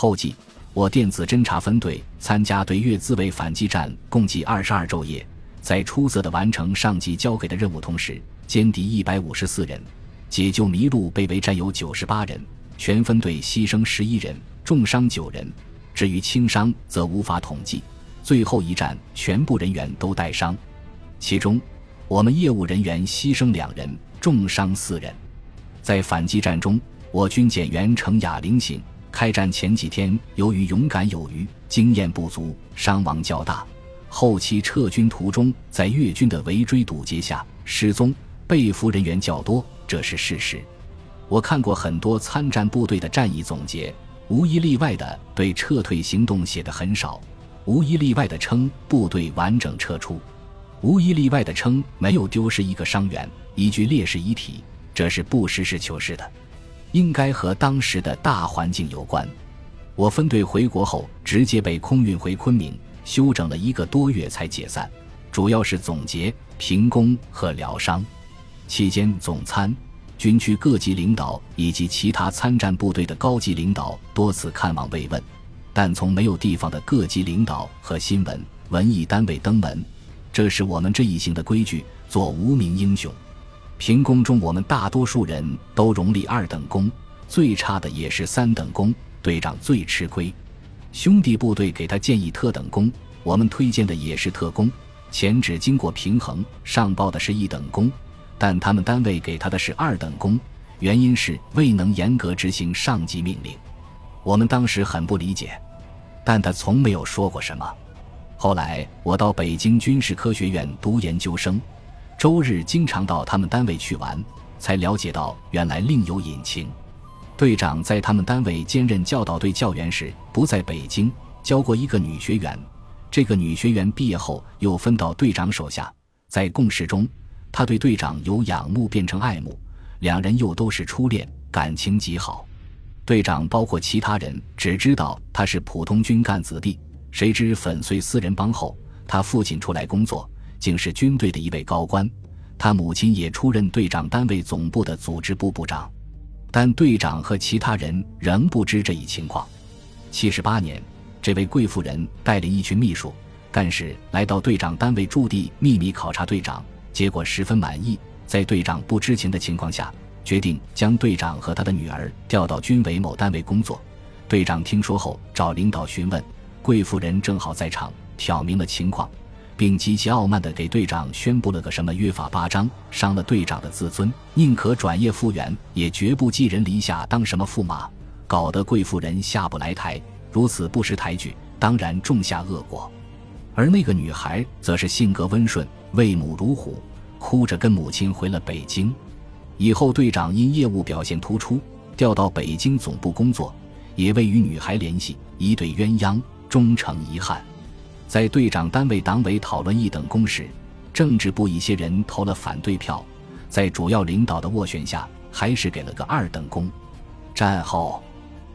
后记：我电子侦察分队参加对越自卫反击战共计二十二昼夜，在出色的完成上级交给的任务同时，歼敌一百五十四人，解救迷路被围战友九十八人，全分队牺牲十一人，重伤九人。至于轻伤，则无法统计。最后一战，全部人员都带伤，其中我们业务人员牺牲两人，重伤四人。在反击战中，我军检员程哑铃醒，开战前几天由于勇敢有余、经验不足，伤亡较大。后期撤军途中，在越军的围追堵截下失踪，被俘人员较多，这是事实。我看过很多参战部队的战役总结。无一例外的对撤退行动写的很少，无一例外的称部队完整撤出，无一例外的称没有丢失一个伤员、一具烈士遗体，这是不实事求是的，应该和当时的大环境有关。我分队回国后，直接被空运回昆明，休整了一个多月才解散，主要是总结、评功和疗伤，期间总参。军区各级领导以及其他参战部队的高级领导多次看望慰问，但从没有地方的各级领导和新闻文艺单位登门。这是我们这一行的规矩，做无名英雄。评功中，我们大多数人都荣立二等功，最差的也是三等功，队长最吃亏。兄弟部队给他建议特等功，我们推荐的也是特功，前只经过平衡，上报的是一等功。但他们单位给他的是二等功，原因是未能严格执行上级命令。我们当时很不理解，但他从没有说过什么。后来我到北京军事科学院读研究生，周日经常到他们单位去玩，才了解到原来另有隐情。队长在他们单位兼任教导队教员时，不在北京教过一个女学员，这个女学员毕业后又分到队长手下，在共事中。他对队长由仰慕变成爱慕，两人又都是初恋，感情极好。队长包括其他人只知道他是普通军干子弟，谁知粉碎四人帮后，他父亲出来工作，竟是军队的一位高官。他母亲也出任队长单位总部的组织部部长，但队长和其他人仍不知这一情况。七十八年，这位贵妇人带领一群秘书干事来到队长单位驻地秘密考察队长。结果十分满意，在队长不知情的情况下，决定将队长和他的女儿调到军委某单位工作。队长听说后，找领导询问，贵妇人正好在场，挑明了情况，并极其傲慢地给队长宣布了个什么约法八章，伤了队长的自尊，宁可转业复员，也绝不寄人篱下当什么驸马，搞得贵妇人下不来台。如此不识抬举，当然种下恶果。而那个女孩则是性格温顺，为母如虎，哭着跟母亲回了北京。以后队长因业务表现突出，调到北京总部工作，也未与女孩联系，一对鸳鸯终成遗憾。在队长单位党委讨论一等功时，政治部一些人投了反对票，在主要领导的斡旋下，还是给了个二等功。战后，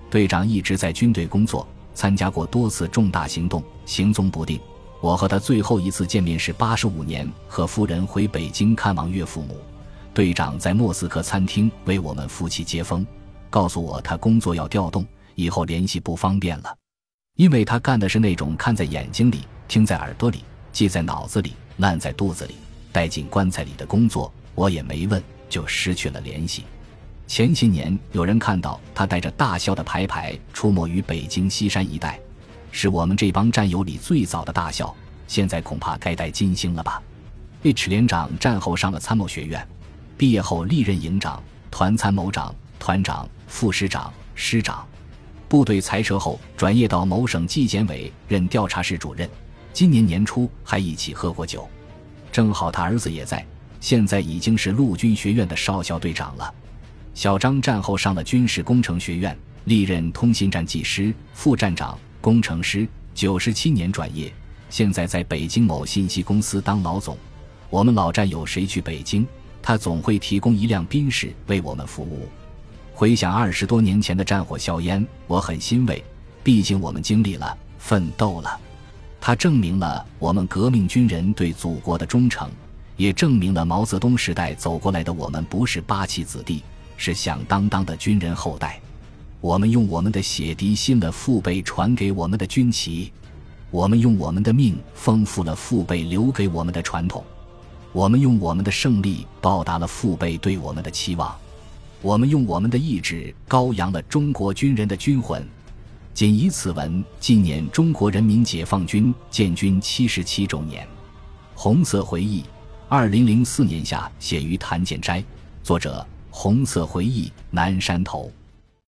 队长一直在军队工作，参加过多次重大行动，行踪不定。我和他最后一次见面是八十五年，和夫人回北京看望岳父母。队长在莫斯科餐厅为我们夫妻接风，告诉我他工作要调动，以后联系不方便了，因为他干的是那种看在眼睛里、听在耳朵里、记在脑子里、烂在肚子里、带进棺材里的工作。我也没问，就失去了联系。前些年有人看到他带着大笑的牌牌出没于北京西山一带。是我们这帮战友里最早的大校，现在恐怕该带金星了吧？H 连长战后上了参谋学院，毕业后历任营长、团参谋长、团长、副师长、师长。部队裁撤后，转业到某省纪检委任调查室主任。今年年初还一起喝过酒，正好他儿子也在，现在已经是陆军学院的少校队长了。小张战后上了军事工程学院，历任通信站技师、副站长。工程师，九十七年转业，现在在北京某信息公司当老总。我们老战友谁去北京，他总会提供一辆宾士为我们服务。回想二十多年前的战火硝烟，我很欣慰，毕竟我们经历了，奋斗了。它证明了我们革命军人对祖国的忠诚，也证明了毛泽东时代走过来的我们不是八旗子弟，是响当当的军人后代。我们用我们的血滴新了父辈传给我们的军旗，我们用我们的命丰富了父辈留给我们的传统，我们用我们的胜利报答了父辈对我们的期望，我们用我们的意志高扬了中国军人的军魂。仅以此文纪念中国人民解放军建军七十七周年。红色回忆，二零零四年夏写于谭建斋，作者：红色回忆，南山头。